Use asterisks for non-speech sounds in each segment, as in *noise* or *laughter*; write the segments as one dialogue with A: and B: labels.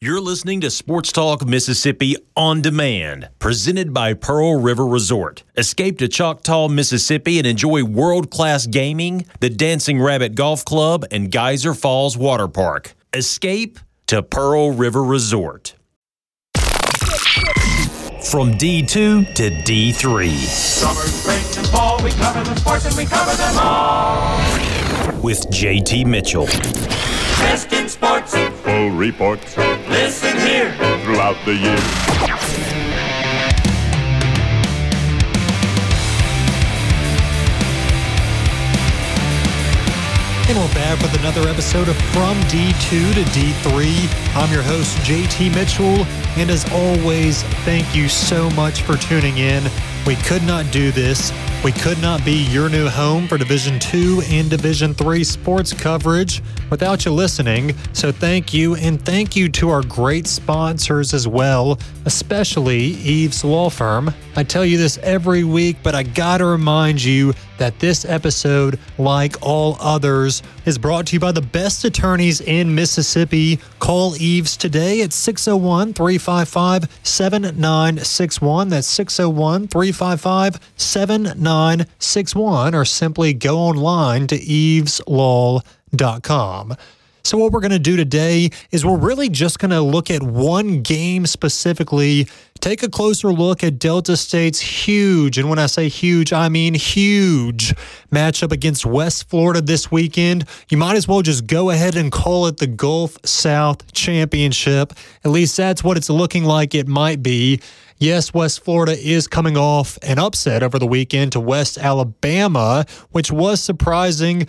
A: you're listening to Sports Talk Mississippi on demand, presented by Pearl River Resort. Escape to Choctaw, Mississippi and enjoy world class gaming, the Dancing Rabbit Golf Club, and Geyser Falls Water Park. Escape to Pearl River Resort. From D2 to D3. Summer, spring, and fall, we cover the sports and we cover them all. With JT Mitchell.
B: Best in sports
C: full reports.
B: Listen here.
C: Throughout the year.
D: And we're back with another episode of From D2 to D3. I'm your host, JT Mitchell. And as always, thank you so much for tuning in. We could not do this we could not be your new home for Division 2 and Division 3 sports coverage without you listening. So thank you and thank you to our great sponsors as well, especially Eaves Law Firm. I tell you this every week, but I got to remind you that this episode, like all others, is brought to you by the best attorneys in Mississippi. Call Eaves today at 601 355 7961. That's 601 355 7961, or simply go online to eaveslaw.com. So, what we're going to do today is we're really just going to look at one game specifically, take a closer look at Delta State's huge, and when I say huge, I mean huge matchup against West Florida this weekend. You might as well just go ahead and call it the Gulf South Championship. At least that's what it's looking like it might be. Yes, West Florida is coming off an upset over the weekend to West Alabama, which was surprising.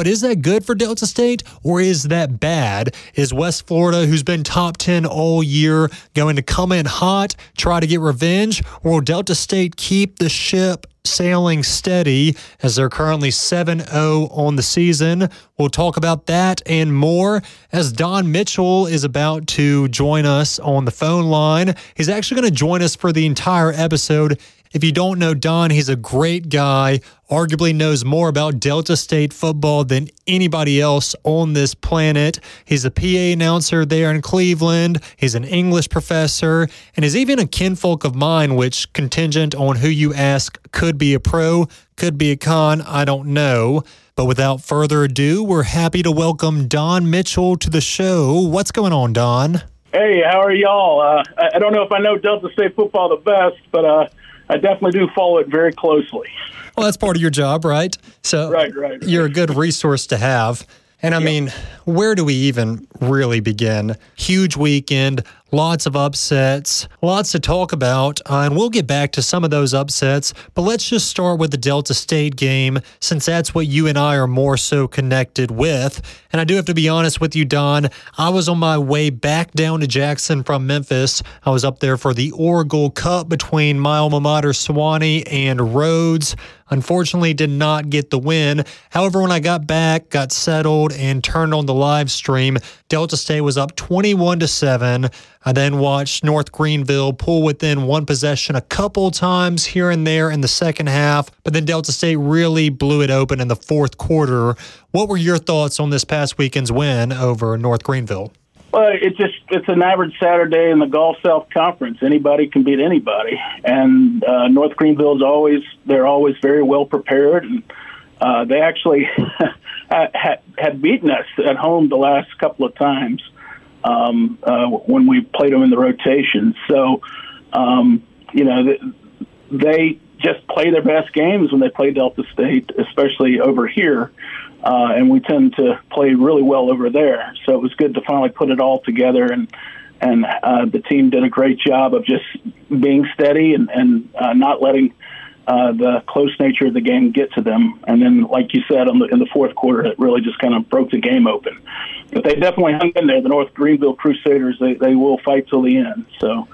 D: But is that good for Delta State or is that bad? Is West Florida, who's been top 10 all year, going to come in hot, try to get revenge, or will Delta State keep the ship sailing steady as they're currently 7 0 on the season. We'll talk about that and more as Don Mitchell is about to join us on the phone line. He's actually going to join us for the entire episode. If you don't know Don, he's a great guy, arguably knows more about Delta State football than anybody else on this planet. He's a PA announcer there in Cleveland. He's an English professor, and is even a kinfolk of mine, which, contingent on who you ask, could be a pro, could be a con, I don't know. But without further ado, we're happy to welcome Don Mitchell to the show. What's going on, Don?
E: Hey, how are y'all? Uh, I don't know if I know Delta State football the best, but uh, I definitely do follow it very closely.
D: Well, that's part of your job, right?
E: So right, right, right.
D: you're a good resource to have. And I yep. mean, where do we even really begin? Huge weekend, lots of upsets, lots to talk about, uh, and we'll get back to some of those upsets. But let's just start with the Delta State game, since that's what you and I are more so connected with. And I do have to be honest with you, Don. I was on my way back down to Jackson from Memphis. I was up there for the Orgill Cup between my alma mater, Sewanee, and Rhodes. Unfortunately, did not get the win. However, when I got back, got settled, and turned on the live stream, Delta State was up 21 to 7. I then watched North Greenville pull within one possession a couple times here and there in the second half, but then Delta State really blew it open in the fourth quarter. What were your thoughts on this past weekend's win over North Greenville?
E: Well, it's just it's an average Saturday in the Gulf South Conference. Anybody can beat anybody, and uh, North Greenville is always they're always very well prepared, and uh, they actually *laughs* had, had beaten us at home the last couple of times um, uh, when we played them in the rotation. So, um, you know, they just play their best games when they play Delta State, especially over here. Uh, and we tend to play really well over there. So it was good to finally put it all together, and and uh, the team did a great job of just being steady and, and uh, not letting uh, the close nature of the game get to them. And then, like you said, the, in the fourth quarter, it really just kind of broke the game open. But they definitely hung in there. The North Greenville Crusaders, they, they will fight till the end. So.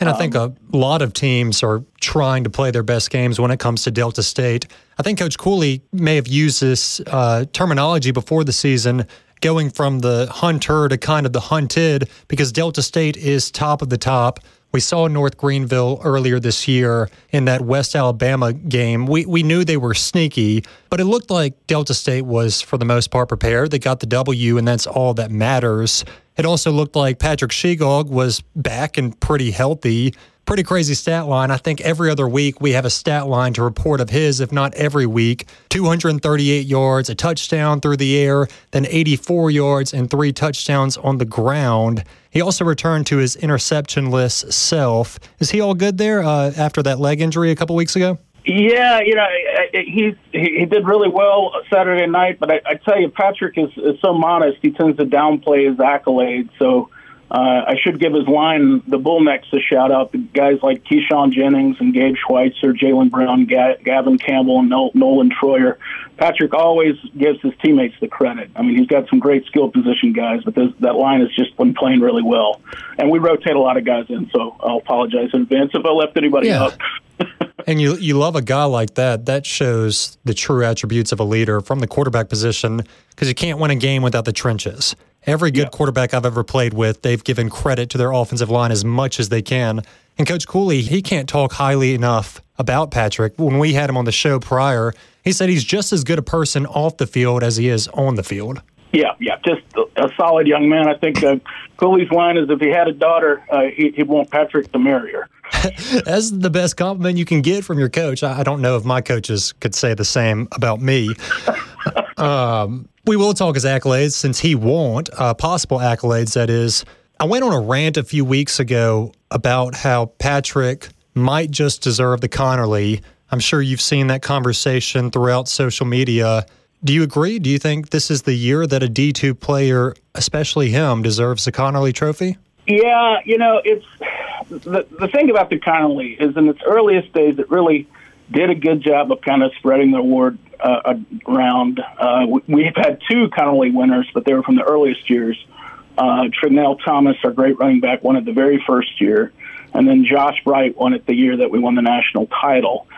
D: And I think a lot of teams are trying to play their best games when it comes to Delta State. I think Coach Cooley may have used this uh, terminology before the season, going from the hunter to kind of the hunted, because Delta State is top of the top. We saw North Greenville earlier this year in that West Alabama game. We, we knew they were sneaky, but it looked like Delta State was, for the most part, prepared. They got the W, and that's all that matters. It also looked like Patrick Shegog was back and pretty healthy. Pretty crazy stat line. I think every other week we have a stat line to report of his, if not every week. 238 yards, a touchdown through the air, then 84 yards and three touchdowns on the ground. He also returned to his interceptionless self. Is he all good there uh, after that leg injury a couple weeks ago?
E: Yeah, you know, he he did really well Saturday night, but I, I tell you, Patrick is, is so modest. He tends to downplay his accolades. So uh, I should give his line, the Bullnecks, a shout out. The guys like Keyshawn Jennings and Gabe Schweitzer, Jalen Brown, Ga- Gavin Campbell, and Nolan Troyer. Patrick always gives his teammates the credit. I mean, he's got some great skill position guys, but this, that line has just been playing really well. And we rotate a lot of guys in, so I'll apologize in advance if I left anybody yeah. out. *laughs*
D: and you you love a guy like that. That shows the true attributes of a leader from the quarterback position because you can't win a game without the trenches. Every good yeah. quarterback I've ever played with, they've given credit to their offensive line as much as they can. And Coach Cooley, he can't talk highly enough about Patrick. When we had him on the show prior, he said he's just as good a person off the field as he is on the field.
E: Yeah, yeah, just a solid young man. I think uh, Cooley's line is if he had a daughter, uh, he, would want Patrick to marry her.
D: That's the best compliment you can get from your coach. I, I don't know if my coaches could say the same about me. *laughs* um, we will talk his accolades since he won't, uh, possible accolades, that is. I went on a rant a few weeks ago about how Patrick might just deserve the Conerly. I'm sure you've seen that conversation throughout social media. Do you agree? Do you think this is the year that a D2 player, especially him, deserves the Conerly Trophy?
E: Yeah, you know, it's the, the thing about the Conerly is in its earliest days, it really did a good job of kind of spreading the award uh, around. Uh, we've had two Conerly winners, but they were from the earliest years. Uh, Trignell Thomas, our great running back, won it the very first year, and then Josh Bright won it the year that we won the national title.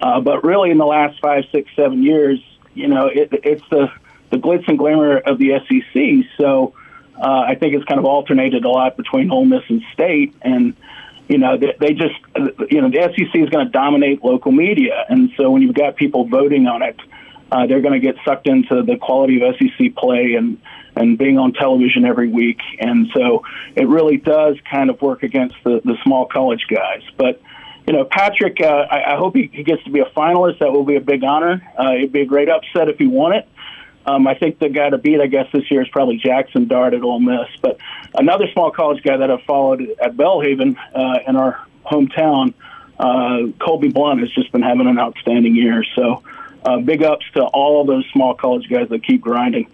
E: Uh, but really, in the last five, six, seven years, you know, it, it's the the glitz and glamour of the SEC. So uh, I think it's kind of alternated a lot between Ole Miss and State, and you know, they, they just, you know, the SEC is going to dominate local media, and so when you've got people voting on it, uh, they're going to get sucked into the quality of SEC play and and being on television every week, and so it really does kind of work against the the small college guys. But you know, Patrick, uh, I, I hope he, he gets to be a finalist. That will be a big honor. Uh, it'd be a great upset if he won it. Um, I think the guy to beat, I guess, this year is probably Jackson Dart at Ole Miss. But another small college guy that I've followed at Belhaven uh, in our hometown, uh, Colby Blunt, has just been having an outstanding year. So uh, big ups to all those small college guys that keep grinding.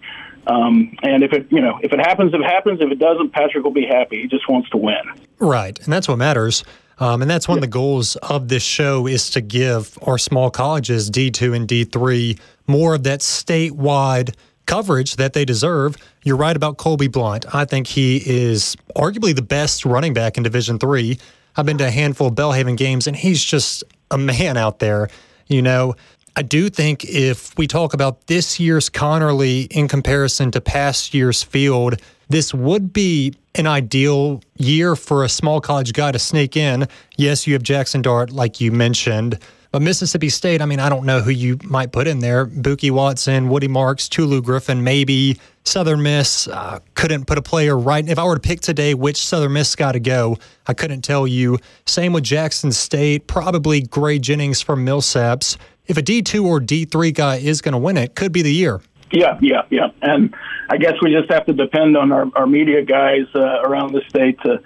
E: Um, and if it, you know, if it happens, it happens. If it doesn't, Patrick will be happy. He just wants to win.
D: Right, and that's what matters. Um, and that's one of the goals of this show is to give our small colleges D2 and D3 more of that statewide coverage that they deserve. You're right about Colby Blunt. I think he is arguably the best running back in Division Three. I've been to a handful of Belhaven games, and he's just a man out there. You know, I do think if we talk about this year's Conerly in comparison to past year's field, this would be an ideal year for a small college guy to sneak in. Yes, you have Jackson Dart, like you mentioned. But Mississippi State, I mean, I don't know who you might put in there. Bookie Watson, Woody Marks, Tulu Griffin, maybe. Southern Miss uh, couldn't put a player right. If I were to pick today which Southern Miss got to go, I couldn't tell you. Same with Jackson State, probably Gray Jennings from Millsaps. If a D2 or D3 guy is going to win it, could be the year.
E: Yeah, yeah, yeah. And I guess we just have to depend on our, our media guys uh, around the state to,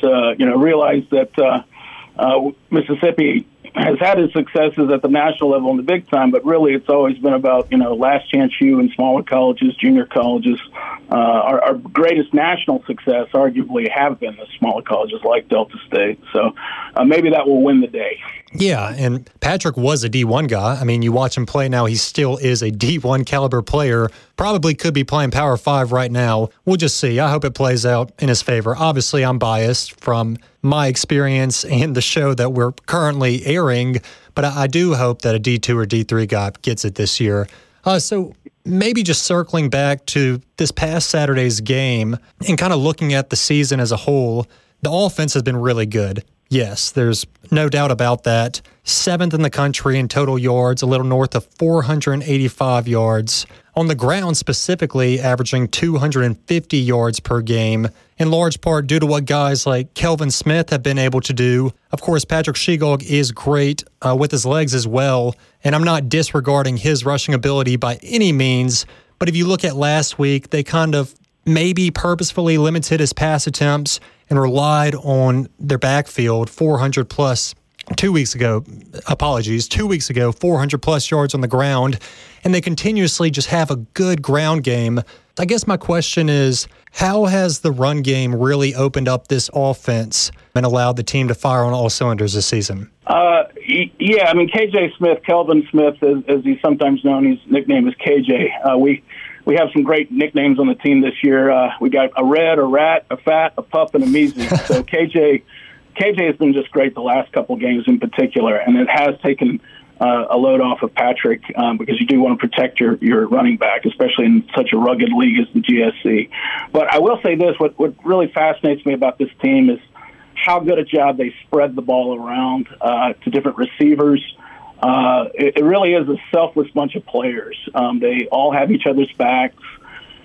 E: to, you know, realize that uh, uh, Mississippi has had his successes at the national level and the big time, but really it's always been about you know last chance U and smaller colleges, junior colleges. Uh, our, our greatest national success, arguably, have been the smaller colleges like Delta State. So uh, maybe that will win the day.
D: Yeah, and Patrick was a D1 guy. I mean, you watch him play now, he still is a D1 caliber player. Probably could be playing Power 5 right now. We'll just see. I hope it plays out in his favor. Obviously, I'm biased from my experience and the show that we're currently airing, but I, do hope that a D2 or D3 guy gets it this year. Uh, so maybe just circling back to this past Saturday's game and kind of looking at the season as a whole, the offense has been really good. Yes, there's no doubt about that. Seventh in the country in total yards, a little north of 485 yards. On the ground, specifically, averaging 250 yards per game, in large part due to what guys like Kelvin Smith have been able to do. Of course, Patrick Shegog is great uh, with his legs as well, and I'm not disregarding his rushing ability by any means. But if you look at last week, they kind of maybe purposefully limited his pass attempts and relied on their backfield 400 plus two weeks ago. Apologies. Two weeks ago 400 plus yards on the ground and they continuously just have a good ground game. I guess my question is how has the run game really opened up this offense and allowed the team to fire on all cylinders this season?
E: Uh, yeah i mean kj smith kelvin smith as, as he's sometimes known his nickname is kj uh, we we have some great nicknames on the team this year. Uh, we got a red, a rat, a fat, a pup, and a measly. *laughs* so KJ, KJ has been just great the last couple games in particular, and it has taken uh, a load off of Patrick um, because you do want to protect your, your running back, especially in such a rugged league as the GSC. But I will say this: what what really fascinates me about this team is how good a job they spread the ball around uh, to different receivers uh, it, it, really is a selfless bunch of players. Um, they all have each other's backs.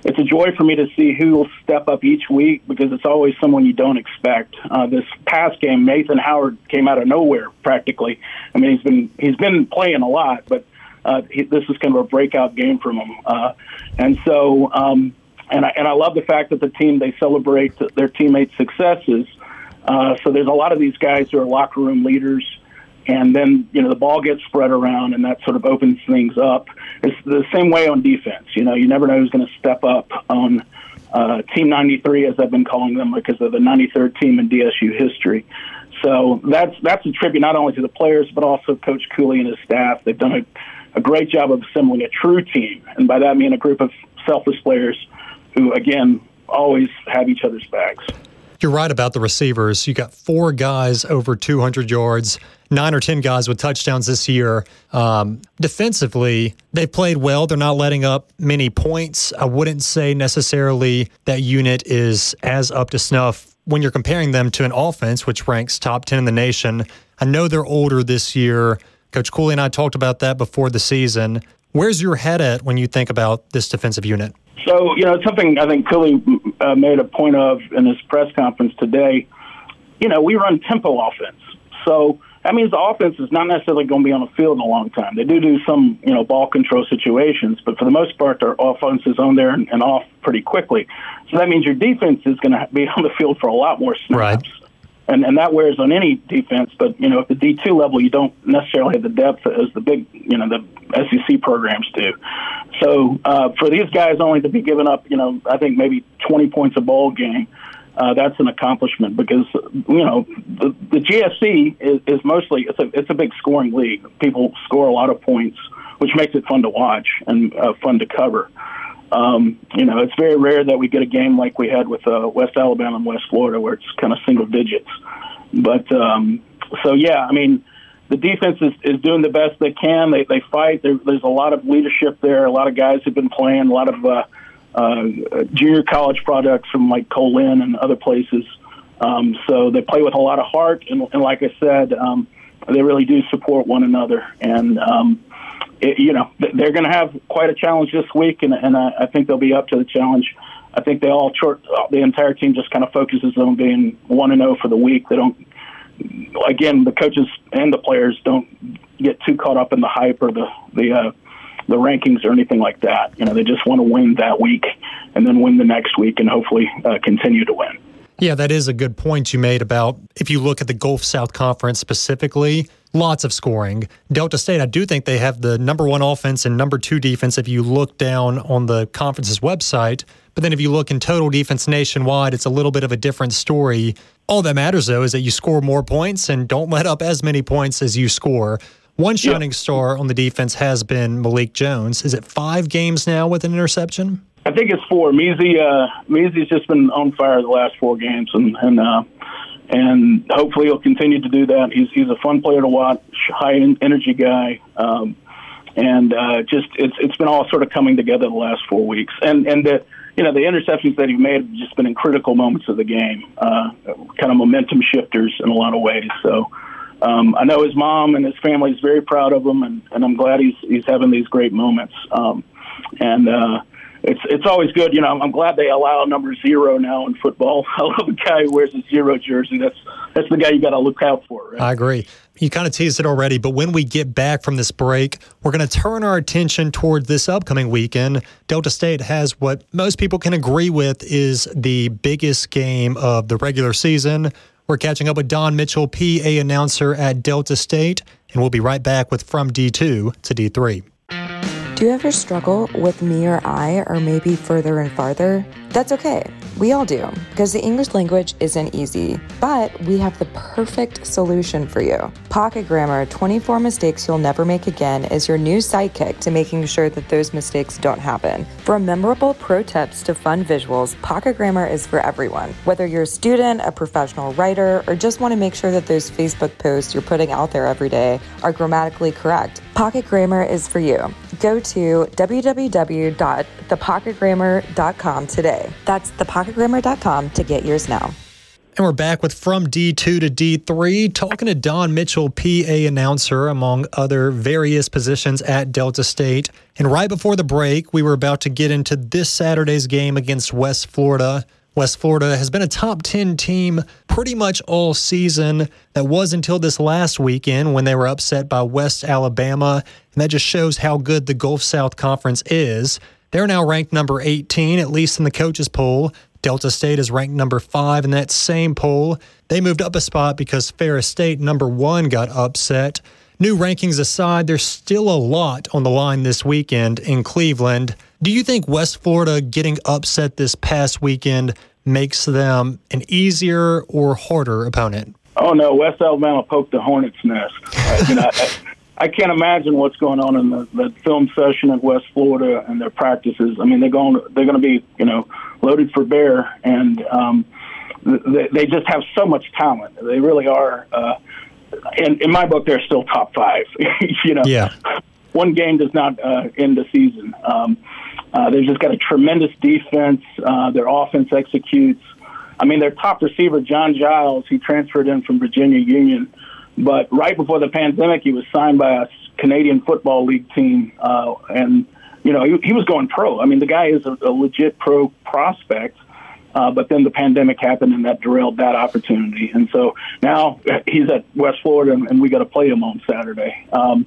E: It's a joy for me to see who will step up each week because it's always someone you don't expect. Uh, this past game, Nathan Howard came out of nowhere practically. I mean, he's been he's been playing a lot, but uh, he, this is kind of a breakout game from him. Uh, and so, um, and I, and I love the fact that the team they celebrate their teammates' successes. Uh, so there's a lot of these guys who are locker room leaders and then you know the ball gets spread around, and that sort of opens things up. It's the same way on defense. You know, you never know who's going to step up on uh, Team 93, as I've been calling them, because they're the 93rd team in DSU history. So that's that's a tribute not only to the players but also Coach Cooley and his staff. They've done a, a great job of assembling a true team, and by that I mean a group of selfless players who, again, always have each other's backs.
D: You're right about the receivers. You got four guys over 200 yards, nine or 10 guys with touchdowns this year. Um, defensively, they played well. They're not letting up many points. I wouldn't say necessarily that unit is as up to snuff when you're comparing them to an offense, which ranks top 10 in the nation. I know they're older this year. Coach Cooley and I talked about that before the season. Where's your head at when you think about this defensive unit?
E: So, you know, it's something I think Cooley uh, made a point of in his press conference today. You know, we run tempo offense. So that means the offense is not necessarily going to be on the field in a long time. They do do some, you know, ball control situations, but for the most part, their offense is on there and, and off pretty quickly. So that means your defense is going to be *laughs* on the field for a lot more snaps. Right and and that wears on any defense. But you know, at the D two level, you don't necessarily have the depth as the big you know the SEC programs do. So uh, for these guys only to be giving up, you know, I think maybe twenty points a ball game. Uh, that's an accomplishment because you know the, the GSC is, is mostly it's a it's a big scoring league. People score a lot of points, which makes it fun to watch and uh, fun to cover. Um, you know, it's very rare that we get a game like we had with uh, West Alabama and West Florida, where it's kind of single digits. But um, so, yeah, I mean, the defense is, is doing the best they can. They they fight. There, there's a lot of leadership there. A lot of guys have been playing. A lot of uh, uh, junior college products from like Co-Lin and other places. Um, so they play with a lot of heart, and, and like I said, um, they really do support one another. And um, it, you know, they're going to have quite a challenge this week, and, and I, I think they'll be up to the challenge. I think they all short, the entire team just kind of focuses on being one and zero oh for the week. They don't. Again, the coaches and the players don't get too caught up in the hype or the the uh, the rankings or anything like that. You know, they just want to win that week and then win the next week and hopefully uh, continue to win.
D: Yeah, that is a good point you made about if you look at the Gulf South Conference specifically, lots of scoring. Delta State, I do think they have the number one offense and number two defense if you look down on the conference's website. But then if you look in total defense nationwide, it's a little bit of a different story. All that matters, though, is that you score more points and don't let up as many points as you score. One shining star on the defense has been Malik Jones. Is it five games now with an interception?
E: I think it's four. Measy, uh, Measy's just been on fire the last four games, and and uh, and hopefully he'll continue to do that. He's he's a fun player to watch, high energy guy, um, and uh, just it's it's been all sort of coming together the last four weeks, and and the you know the interceptions that he made have just been in critical moments of the game, uh, kind of momentum shifters in a lot of ways. So. Um, I know his mom and his family is very proud of him, and, and I'm glad he's he's having these great moments. Um, and uh, it's it's always good. You know, I'm, I'm glad they allow number zero now in football. *laughs* I love a guy who wears a zero jersey. That's that's the guy you got to look out for. Right? I
D: agree. You kind of teased it already, but when we get back from this break, we're going to turn our attention toward this upcoming weekend. Delta State has what most people can agree with is the biggest game of the regular season. We're catching up with Don Mitchell, PA announcer at Delta State, and we'll be right back with From D2 to D3.
F: Do you ever struggle with me or I, or maybe further and farther? That's okay. We all do, because the English language isn't easy, but we have the perfect solution for you. Pocket Grammar 24 Mistakes You'll Never Make Again is your new sidekick to making sure that those mistakes don't happen. From memorable pro tips to fun visuals, Pocket Grammar is for everyone. Whether you're a student, a professional writer, or just want to make sure that those Facebook posts you're putting out there every day are grammatically correct, Pocket Grammar is for you. Go to www.thepocketgrammar.com today. That's thepocketgrammar.com to get yours now.
D: And we're back with From D2 to D3, talking to Don Mitchell, PA announcer, among other various positions at Delta State. And right before the break, we were about to get into this Saturday's game against West Florida. West Florida has been a top 10 team pretty much all season. That was until this last weekend when they were upset by West Alabama. And that just shows how good the Gulf South Conference is. They're now ranked number 18, at least in the coaches' poll. Delta State is ranked number five in that same poll. They moved up a spot because Ferris State, number one, got upset. New rankings aside, there's still a lot on the line this weekend in Cleveland. Do you think West Florida getting upset this past weekend makes them an easier or harder opponent?
E: Oh no, West Alabama poked the hornet's nest. Uh, you know, I, I, can't imagine what's going on in the, the film session at West Florida and their practices. I mean, they're going they're going to be you know loaded for bear, and um, they, they just have so much talent. They really are. Uh, in, in my book, they're still top five. *laughs* you know,
D: yeah.
E: One game does not uh, end the season. Um, uh, they've just got a tremendous defense. Uh, their offense executes. I mean, their top receiver, John Giles, he transferred in from Virginia Union, but right before the pandemic, he was signed by a Canadian Football League team, uh, and you know, he, he was going pro. I mean, the guy is a, a legit pro prospect. Uh, but then the pandemic happened and that derailed that opportunity. And so now he's at West Florida and, and we got to play him on Saturday. Um,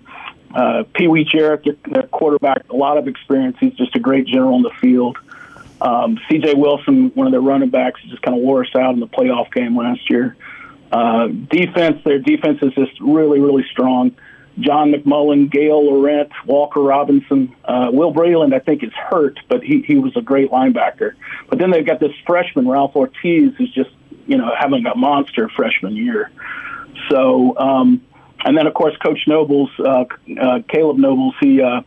E: uh, Pee Wee Jarrett, the quarterback, a lot of experience. He's just a great general in the field. Um, C.J. Wilson, one of their running backs, just kind of wore us out in the playoff game last year. Uh, defense, their defense is just really, really strong. John McMullen, Gail Laurent, Walker Robinson, uh, Will Breland, I think is hurt, but he, he was a great linebacker. But then they've got this freshman, Ralph Ortiz, who's just, you know, having a monster freshman year. So, um, and then of course Coach Nobles, uh, uh, Kaleb Nobles, he, uh,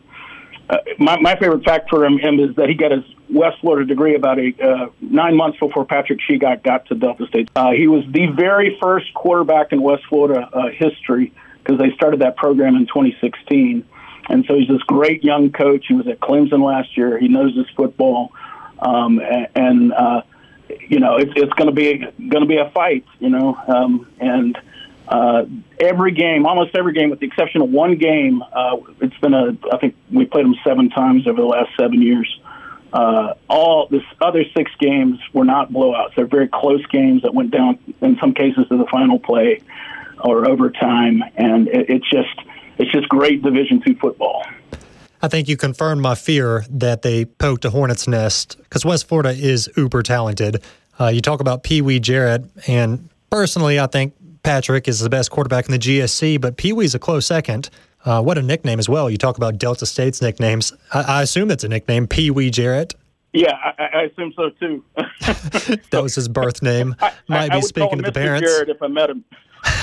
E: uh, my, my favorite fact for him, him is that he got his West Florida degree about a, uh, nine months before Patrick Shegog got to Delta State. Uh, he was the very first quarterback in West Florida uh, history because they started that program in 2016. And so he's this great young coach. He was at Clemson last year. He knows his football, um, and, and uh, you know it's it's going to be going to be a fight. You know, um, and uh, every game, almost every game, with the exception of one game, uh, it's been a. I think we played them seven times over the last seven years. Uh, all this other six games were not blowouts. They're very close games that went down in some cases to the final play or overtime, and it, it's just it's just great Division two football.
D: I think you confirmed my fear that they poked a hornet's nest because West Florida is uber talented. Uh, you talk about Pee Wee Jarrett, and personally, I think Patrick is the best quarterback in the GSC, but Pee Wee's a close second. Uh, what a nickname as well. You talk about Delta State's nicknames. I, I assume that's a nickname, Pee Wee Jarrett.
E: Yeah, I, I assume so too. *laughs*
D: that was his birth name. *laughs* Might
E: I,
D: be speaking to the parents.
E: Jarrett if I met him.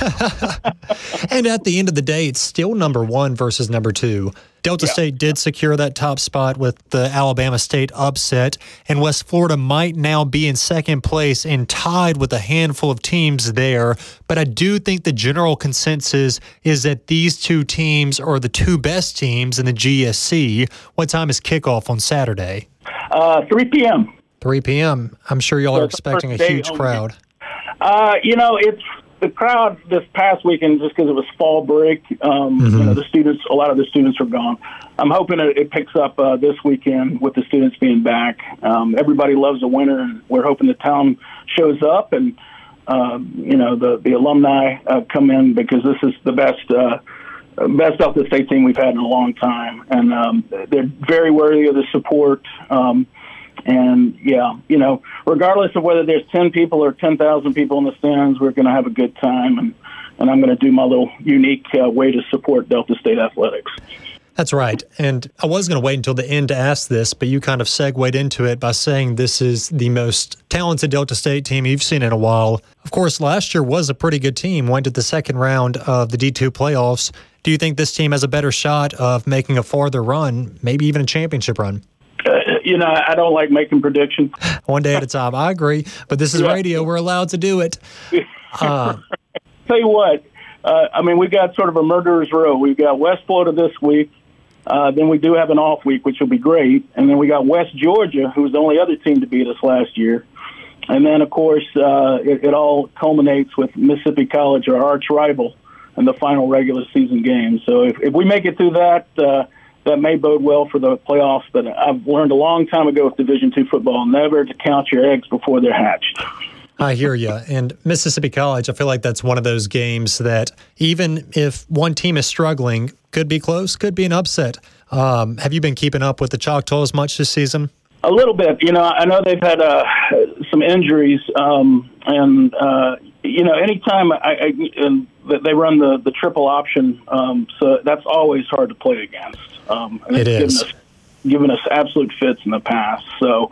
E: *laughs*
D: and at the end of the day, it's still number one versus number two. Delta
E: Yeah.
D: State did secure that top spot with the Alabama State upset, and West Florida might now be in second place and tied with a handful of teams there. But I do think the general consensus is that these two teams are the two best teams in the GSC. What time is kickoff on Saturday?
E: Uh, 3 p.m.
D: 3 p.m. I'm sure y'all
E: So
D: are expecting a huge crowd.
E: Uh, you know, it's the crowd this past weekend just because it was fall break. Um, You know, the students, a lot of the students are gone. I'm hoping it, it picks up uh, this weekend with the students being back. Um, everybody loves a winner, and we're hoping the town shows up and. Um, you know the the alumni uh, come in because this is the best uh, best Delta State team we've had in a long time, and um, they're very worthy of the support. Um, and yeah, you know, regardless of whether there's ten people or ten thousand people in the stands, we're going to have a good time, and and I'm going to do my little unique uh, way to support Delta State athletics.
D: That's right. And I was going to wait until the end to ask this, but you kind of segued into it by saying this is the most talented Delta State team you've seen in a while. Of course, last year was a pretty good team, went to the second round of the D2 playoffs. Do you think this team has a better shot of making a farther run, maybe even a championship run?
E: You know, I don't like making predictions. *laughs*
D: One day at a time. I agree, but this is
E: Yeah.
D: radio. We're allowed to do it. *laughs* Uh,
E: Tell you what, uh, I mean, we've got sort of a murderer's row. We've got West Florida this week. Uh, then we do have an off week, which will be great. And then we got West Georgia, who was the only other team to beat us last year. And then, of course, uh, it, it all culminates with Mississippi College, our arch rival, in the final regular season game. So if, if we make it through that, uh, that may bode well for the playoffs. But I've learned a long time ago with Division two football never to count your eggs before they're hatched.
D: I hear you. And Mississippi College, I feel like that's one of those games that even if one team is struggling, could be close, could be an upset. Um, have you been keeping up with the Choctaws much this season?
E: A little bit. You know, I know they've had uh, some injuries, um, and uh, you know, anytime I, I and they run the the triple option, um, so that's always hard to play against. Um, and
D: It
E: it's
D: is.
E: Given us, given us absolute fits in the past. So.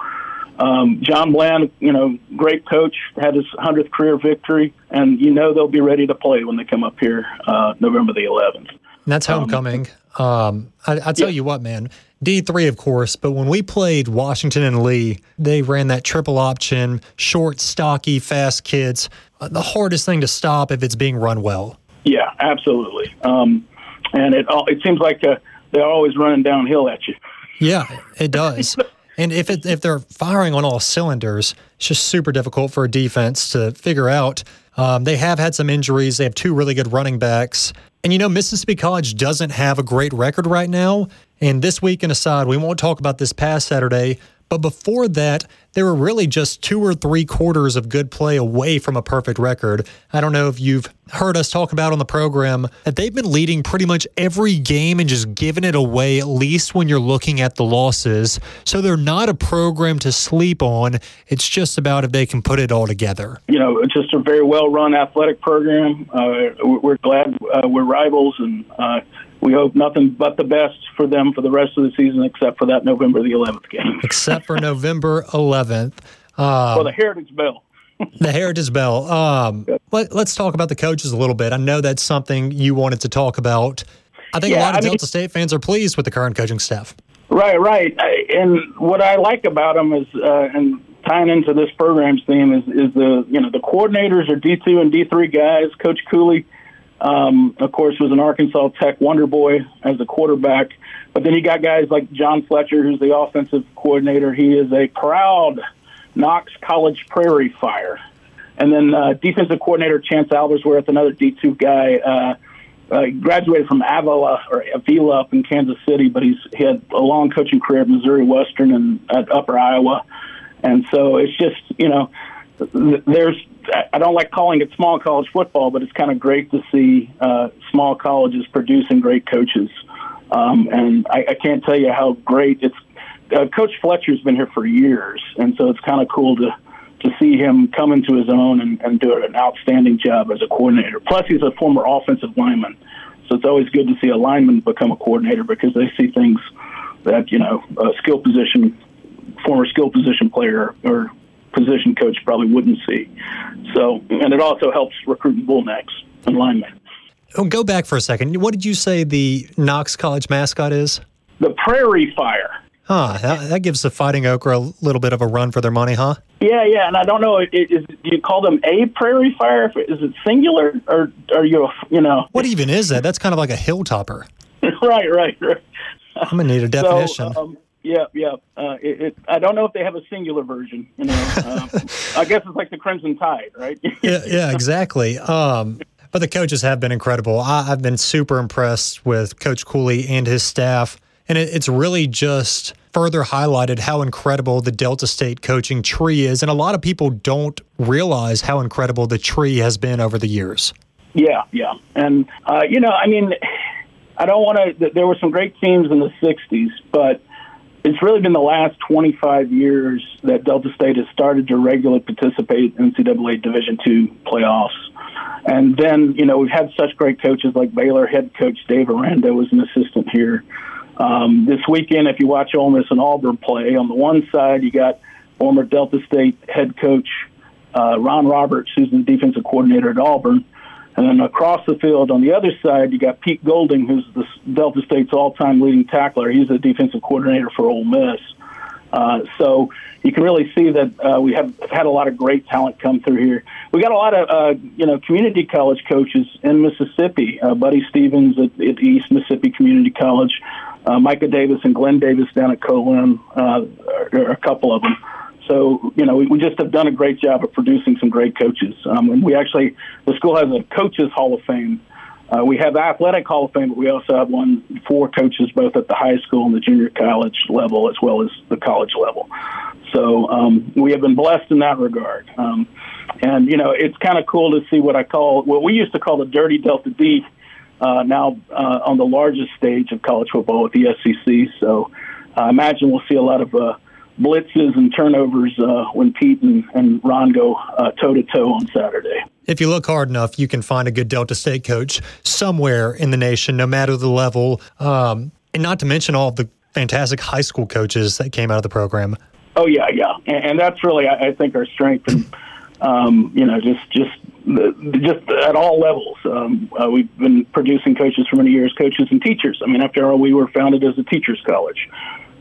E: Um, John Bland, you know, great coach, had his hundredth career victory, and you know they'll be ready to play when they come up here uh, November the 11th.
D: And that's homecoming. Um, I, I tell
E: Yeah.
D: you what, man, D3, of course, but when we played Washington and Lee, they ran that triple option, short, stocky, fast kids. Uh, the hardest thing to stop if it's being run well.
E: Yeah, absolutely. Um, and it all, it seems like uh, they're always running downhill at you.
D: Yeah, it does. *laughs* and if it, if they're firing on all cylinders, it's just super difficult for a defense to figure out. Um, they have had some injuries. They have two really good running backs. And you know, Mississippi College doesn't have a great record right now. And this weekend aside, we won't talk about this past Saturday. But before that, they were really just two or three quarters of good play away from a perfect record. I don't know if you've heard us talk about on the program that they've been leading pretty much every game and just giving it away, at least when you're looking at the losses. So they're not a program to sleep on. It's just about if they can put it all together.
E: You know, it's just a very well run athletic program. Uh, we're glad uh, we're rivals, and uh, we hope nothing but the best for them for the rest of the season, except for that November the 11th game. *laughs*
D: Except for November 11th. Um,
E: For the Heritage Bell. *laughs*
D: The Heritage Bell. Um, let, us talk about the coaches a little bit. I know that's something you wanted to talk about. I think a lot of
E: I mean-
D: Delta State fans are pleased with the current coaching staff.
E: Right, right. I, and what I like about them is, uh, and tying into this program's theme is, is the you know the coordinators are D two and D three guys. Coach Cooley, um, of course, was an Arkansas Tech Wonder Boy as a quarterback. But then you got guys like John Fletcher, who's the offensive coordinator. He is a proud Knox College Prairie Fire. And then uh, defensive coordinator Chance Albersworth, another D2 guy, uh, uh, graduated from Avila or Avila up in Kansas City, but he's he had a long coaching career at Missouri Western and at Upper Iowa, and so it's just you know th- there's I don't like calling it small college football, but it's kind of great to see uh, small colleges producing great coaches, um, and I, I can't tell you how great it's. Uh, Coach Fletcher's been here for years, and so it's kind of cool to to see him come into his own and, and do an outstanding job as a coordinator. Plus, he's a former offensive lineman, so it's always good to see a lineman become a coordinator because they see things that you know a skill position, former skill position player or position coach probably wouldn't see. So, and it also helps recruiting bullnecks and linemen.
D: Oh, go back for a second. What did you say the Knox College mascot is?
E: The Prairie Fire.
D: Huh, that, that gives the Fighting Okra a little bit of a run for their money, huh?
E: Yeah, yeah, and I don't know. Is, is do you call them a prairie fire? Is it singular, or are you, you know?
D: What even is that? That's kind of like a hilltopper. *laughs*
E: right, right, right.
D: I'm gonna need a definition.
E: So, um, yeah, yeah. Uh, it, it, I don't know if they have a singular version. You know, uh, *laughs* I guess it's like the Crimson Tide, right? *laughs*
D: yeah, yeah, exactly. Um, but the coaches have been incredible. I, have been super impressed with Coach Cooley and his staff, and it, it's really just further highlighted how incredible the Delta State coaching tree is. And a lot of people don't realize how incredible the tree has been over the years.
E: Yeah, yeah. And, uh, you know, I mean, I don't want to, there were some great teams in the 60s, but it's really been the last 25 years that Delta State has started to regularly participate in NCAA Division II playoffs. And then, you know, we've had such great coaches like Baylor head coach Dave Aranda was an assistant here. Um, this weekend, if you watch Ole Miss and Auburn play, on the one side you got former Delta State head coach uh, Ron Roberts, who's the defensive coordinator at Auburn, and then across the field on the other side you got Pete Golding, who's the Delta State's all-time leading tackler. He's the defensive coordinator for Ole Miss. Uh, so you can really see that uh, we have had a lot of great talent come through here. We got a lot of uh, you know community college coaches in Mississippi. Uh, Buddy Stephens at, at East Mississippi Community College, uh, Micah Davis and Glenn Davis down at Co-Lin, uh, are a couple of them. So you know we, we just have done a great job of producing some great coaches. Um, and we actually the school has a coaches Hall of Fame. Uh, we have athletic Hall of Fame, but we also have one for coaches both at the high school and the junior college level, as well as the college level. So um, we have been blessed in that regard. Um, and you know, it's kind of cool to see what I call what we used to call the dirty Delta D. Uh, now uh, on the largest stage of college football with the SEC. So I imagine we'll see a lot of uh, blitzes and turnovers uh, when Pete and, and Ron go toe to toe on Saturday.
D: If you look hard enough, you can find a good Delta State coach somewhere in the nation, no matter the level. Um, and not to mention all the fantastic high school coaches that came out of the program.
E: Oh yeah, yeah, and, and that's really I, I think our strength, and um, you know, just just just at all levels. Um, uh, we've been producing coaches for many years, coaches and teachers. I mean, after all, we were founded as a teachers' college,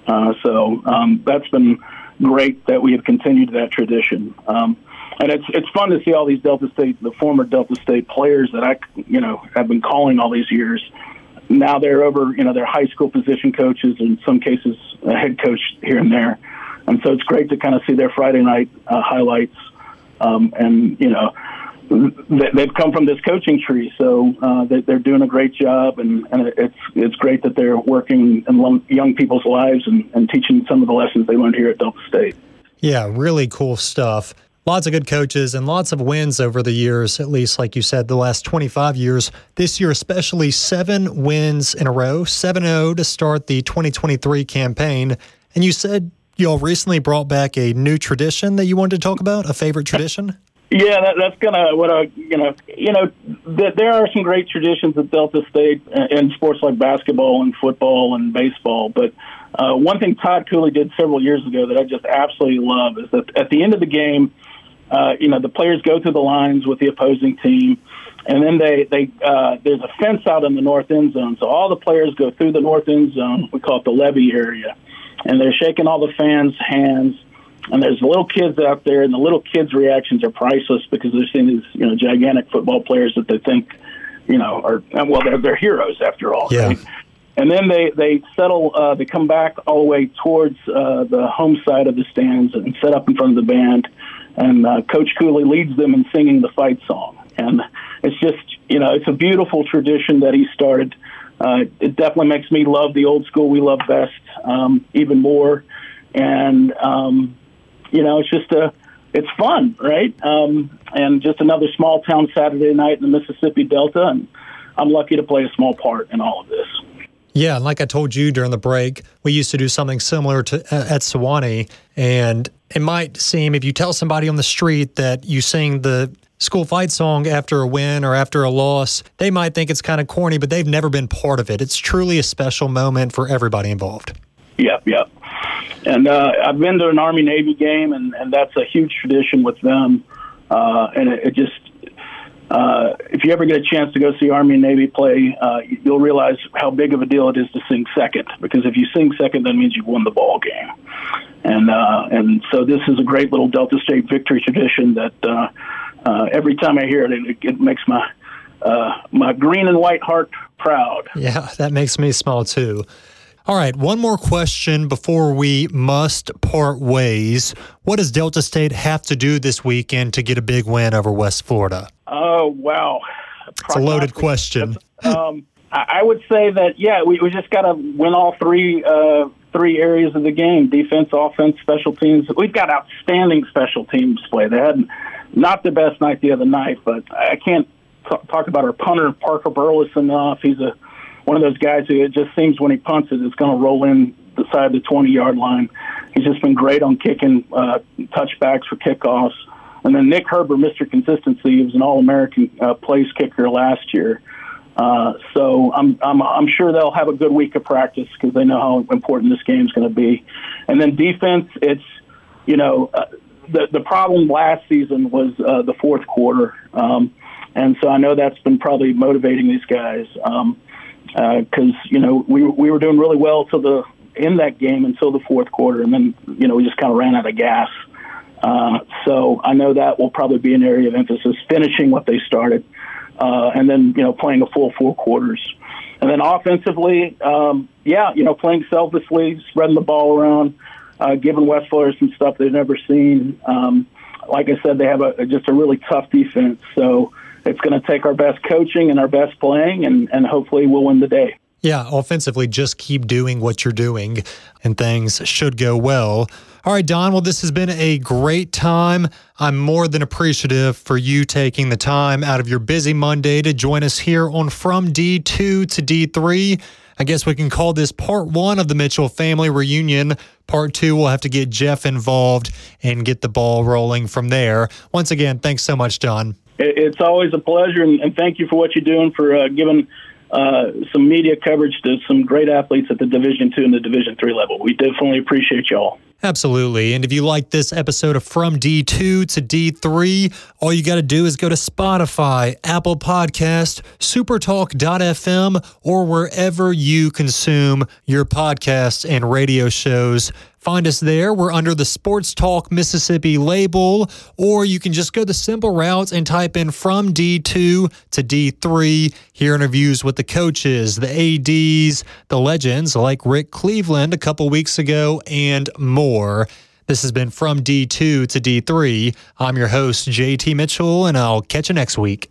E: uh, so um, that's been great that we have continued that tradition. Um, and it's it's fun to see all these Delta State, the former Delta State players that I you know have been calling all these years. Now they're over, you know, they're high school position coaches, in some cases, a head coach here and there. And so it's great to kind of see their Friday night uh, highlights. Um, and, you know, they've come from this coaching tree, so uh, they're doing a great job, and, and it's it's great that they're working in young people's lives and, and teaching some of the lessons they learned here at Delta State.
D: Yeah, really cool stuff. Lots of good coaches and lots of wins over the years, at least, like you said, the last 25 years. This year, especially seven wins in a row, 7 0 to start the 2023 campaign. And you said you all recently brought back a new tradition that you wanted to talk about, a favorite tradition?
E: Yeah, that, that's kind of what I, you know, you know, th- there are some great traditions at Delta State in sports like basketball and football and baseball. But uh, one thing Todd Cooley did several years ago that I just absolutely love is that at the end of the game, uh, you know, the players go through the lines with the opposing team, and then they they uh, there's a fence out in the north end zone, so all the players go through the north end zone. We call it the levee area and they're shaking all the fans' hands. And there's little kids out there, and the little kids' reactions are priceless because they're seeing these, you know, gigantic football players that they think, you know, are well, they're they're heroes after all.
D: Yeah.
E: Right? And then they they settle, uh, they come back all the way towards uh, the home side of the stands and set up in front of the band. And uh, Coach Cooley leads them in singing the fight song. And it's just, you know, it's a beautiful tradition that he started uh, it definitely makes me love the old school we love best um, even more. And um, you know, it's just a it's fun, right? Um, and just another small town Saturday night in the Mississippi Delta, and I'm lucky to play a small part in all of this.
D: Yeah, and like I told you during the break, we used to do something similar to uh, at Sewanee, and it might seem if you tell somebody on the street that you sing the school fight song after a win or after a loss, they might think it's kind of corny, but they've never been part of it. It's truly a special moment for everybody involved.
E: Yep, yep. And uh, I've been to an Army Navy game, and, and that's a huge tradition with them. Uh, and it, it just uh, if you ever get a chance to go see Army and Navy play, uh, you'll realize how big of a deal it is to sing second. Because if you sing second, that means you've won the ball game. And uh, and so this is a great little Delta State victory tradition that uh, uh, every time I hear it, it, it makes my uh, my green and white heart proud.
D: Yeah, that makes me smile too. All right, one more question before we must part ways. What does Delta State have to do this weekend to get a big win over West Florida?
E: Oh, wow.
D: It's a loaded question.
E: um, I would say that, yeah, we, we just got to win all three uh, three areas of the game defense, offense, special teams. We've got outstanding special teams play. They had not the best night the other night, but I can't t- talk about our punter, Parker Burles, enough. He's a one of those guys who it just seems when he punts it, it's going to roll in the side of the 20 yard line. He's just been great on kicking uh, touchbacks for kickoffs. And then Nick Herbert, Mr. Consistency, he was an All American uh, place kicker last year. Uh, so I'm, I'm I'm sure they'll have a good week of practice because they know how important this game is going to be. And then defense, it's you know uh, the the problem last season was uh, the fourth quarter, um, and so I know that's been probably motivating these guys. Um, because uh, you know we we were doing really well till the in that game until the fourth quarter, and then you know we just kind of ran out of gas. Uh, so I know that will probably be an area of emphasis, finishing what they started, uh, and then you know playing a full four quarters, and then offensively, um, yeah, you know playing selflessly, spreading the ball around, uh, giving West Florida some stuff they've never seen. Um, like I said, they have a, just a really tough defense, so it's going to take our best coaching and our best playing, and, and hopefully we'll win the day.
D: Yeah, offensively, just keep doing what you're doing, and things should go well. All right, Don. Well, this has been a great time. I'm more than appreciative for you taking the time out of your busy Monday to join us here on From D2 to D3. I guess we can call this part one of the Mitchell family reunion. Part two, we'll have to get Jeff involved and get the ball rolling from there. Once again, thanks so much, Don
E: it's always a pleasure, and, and thank you for what you're doing for uh, giving uh, some media coverage to some great athletes at the Division two and the Division three level. We definitely appreciate y'all.
D: Absolutely. And if you like this episode of From D2 to D3, all you got to do is go to Spotify, Apple Podcast, supertalk.fm, or wherever you consume your podcasts and radio shows. Find us there. We're under the Sports Talk Mississippi label, or you can just go the simple routes and type in from D2 to D3. Hear interviews with the coaches, the ADs, the legends like Rick Cleveland a couple weeks ago, and more. This has been From D2 to D3. I'm your host, JT Mitchell, and I'll catch you next week.